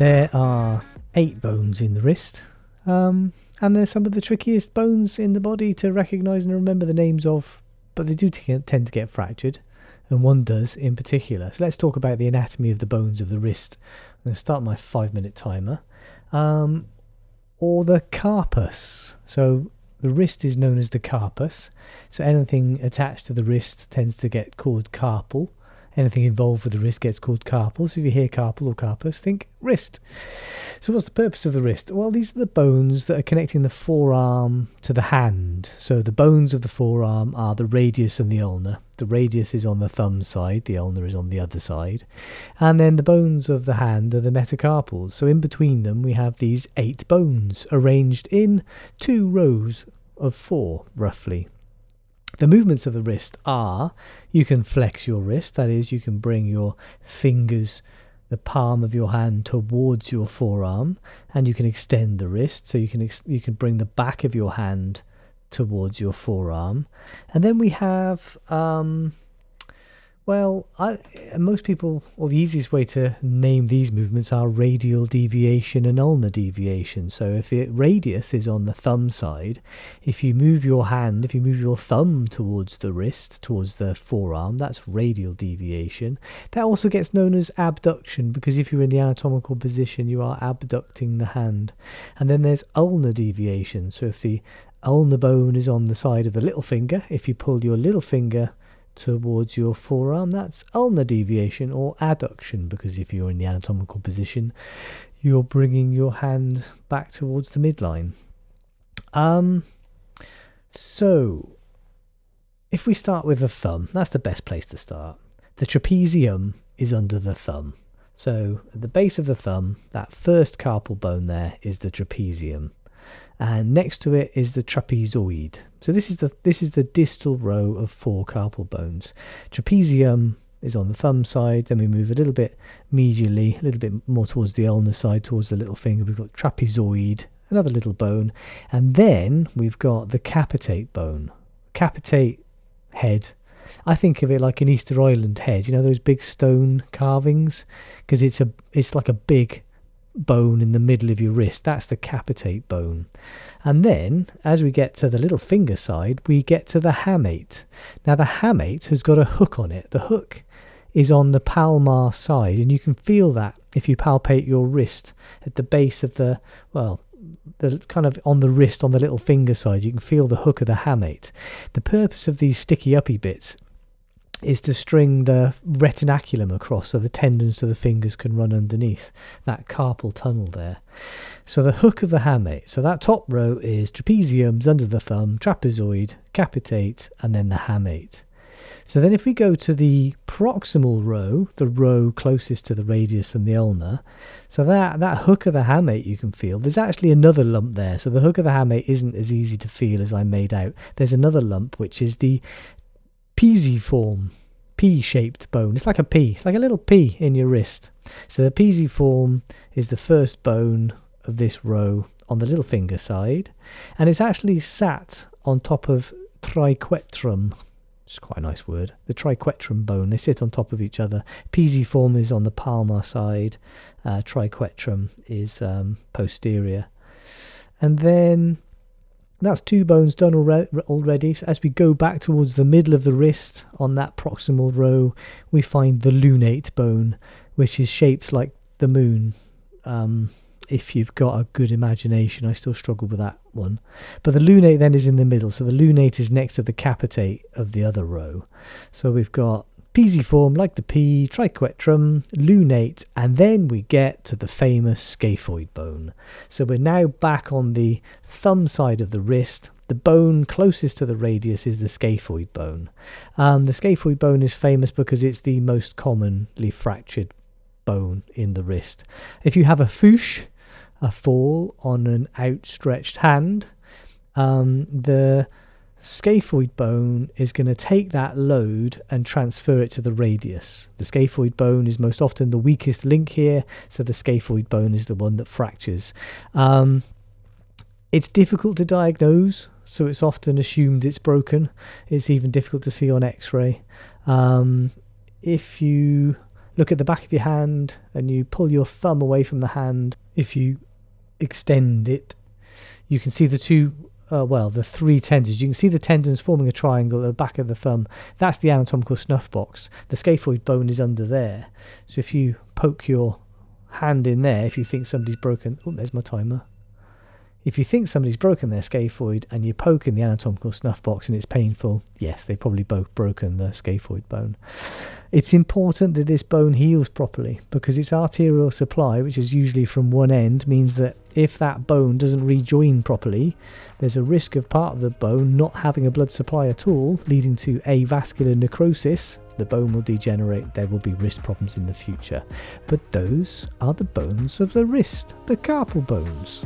There are eight bones in the wrist, um, and they're some of the trickiest bones in the body to recognise and remember the names of, but they do t- tend to get fractured, and one does in particular. So let's talk about the anatomy of the bones of the wrist. I'm going to start my five minute timer. Um, or the carpus. So the wrist is known as the carpus. So anything attached to the wrist tends to get called carpal anything involved with the wrist gets called carpal. So if you hear carpal or carpus, think wrist. So what's the purpose of the wrist? Well, these are the bones that are connecting the forearm to the hand. So the bones of the forearm are the radius and the ulna. The radius is on the thumb side, the ulna is on the other side. And then the bones of the hand are the metacarpals. So in between them, we have these eight bones arranged in two rows of four, roughly. The movements of the wrist are you can flex your wrist, that is, you can bring your fingers, the palm of your hand towards your forearm, and you can extend the wrist, so you can ex- you can bring the back of your hand towards your forearm, and then we have um, well, I, most people, or the easiest way to name these movements are radial deviation and ulnar deviation. So if the radius is on the thumb side, if you move your hand, if you move your thumb towards the wrist, towards the forearm, that's radial deviation. That also gets known as abduction because if you're in the anatomical position, you are abducting the hand. And then there's ulnar deviation. So if the ulnar bone is on the side of the little finger, if you pull your little finger towards your forearm. That's ulnar deviation or adduction because if you're in the anatomical position, you're bringing your hand back towards the midline. Um, so, if we start with the thumb, that's the best place to start. The trapezium is under the thumb. So, at the base of the thumb, that first carpal bone there is the trapezium and next to it is the trapezoid. So this is the this is the distal row of four carpal bones. Trapezium is on the thumb side. Then we move a little bit medially, a little bit more towards the ulnar side, towards the little finger. We've got trapezoid, another little bone, and then we've got the capitate bone. Capitate head. I think of it like an Easter Island head. You know those big stone carvings, because it's a it's like a big bone in the middle of your wrist. That's the capitate bone. And then, as we get to the little finger side, we get to the hamate. Now, the hamate has got a hook on it. The hook is on the palmar side, and you can feel that if you palpate your wrist at the base of the, well, the kind of on the wrist on the little finger side, you can feel the hook of the hamate. The purpose of these sticky uppy bits is to string the retinaculum across so the tendons to the fingers can run underneath that carpal tunnel there. So the hook of the hamate, so that top row is trapeziums under the thumb, trapezoid, capitate, and then the hamate. So then if we go to the proximal row, the row closest to the radius and the ulna, so that, that hook of the hamate you can feel, there's actually another lump there. So the hook of the hamate isn't as easy to feel as I made out. There's another lump which is the pisiform, P-shaped bone. It's like a P. It's like a little P in your wrist. So the pisiform is the first bone of this row on the little finger side, and it's actually sat on top of triquetrum. It's quite a nice word. The triquetrum bone. They sit on top of each other. Pisiform is on the palmar side. Uh, triquetrum is um, posterior. And then that's two bones done already. So as we go back towards the middle of the wrist on that proximal row, we find the lunate bone, which is shaped like the moon. Um, if you've got a good imagination, I still struggle with that one. But the lunate then is in the middle, so the lunate is next to the capitate of the other row. So we've got pisiform like the P, triquetrum, lunate, and then we get to the famous scaphoid bone. So we're now back on the thumb side of the wrist. The bone closest to the radius is the scaphoid bone. Um, the scaphoid bone is famous because it's the most commonly fractured bone in the wrist. If you have a FOOSH, a fall on an outstretched hand, um, the scaphoid bone is going to take that load and transfer it to the radius. The scaphoid bone is most often the weakest link here, so the scaphoid bone is the one that fractures. Um, it's difficult to diagnose, so it's often assumed it's broken. It's even difficult to see on x ray. Um, if you look at the back of your hand and you pull your thumb away from the hand, if you extend it, you can see the two, uh, well, the three tendons. You can see the tendons forming a triangle at the back of the thumb. That's the anatomical snuff box. The scaphoid bone is under there. So if you poke your hand in there, if you think somebody's broken, oh, there's my timer. If you think somebody's broken their scaphoid and you poke in the anatomical snuff box and it's painful, yes, they've probably both broken the scaphoid bone. It's important that this bone heals properly because its arterial supply, which is usually from one end, means that if that bone doesn't rejoin properly, there's a risk of part of the bone not having a blood supply at all, leading to avascular necrosis. The bone will degenerate, there will be wrist problems in the future. But those are the bones of the wrist, the carpal bones.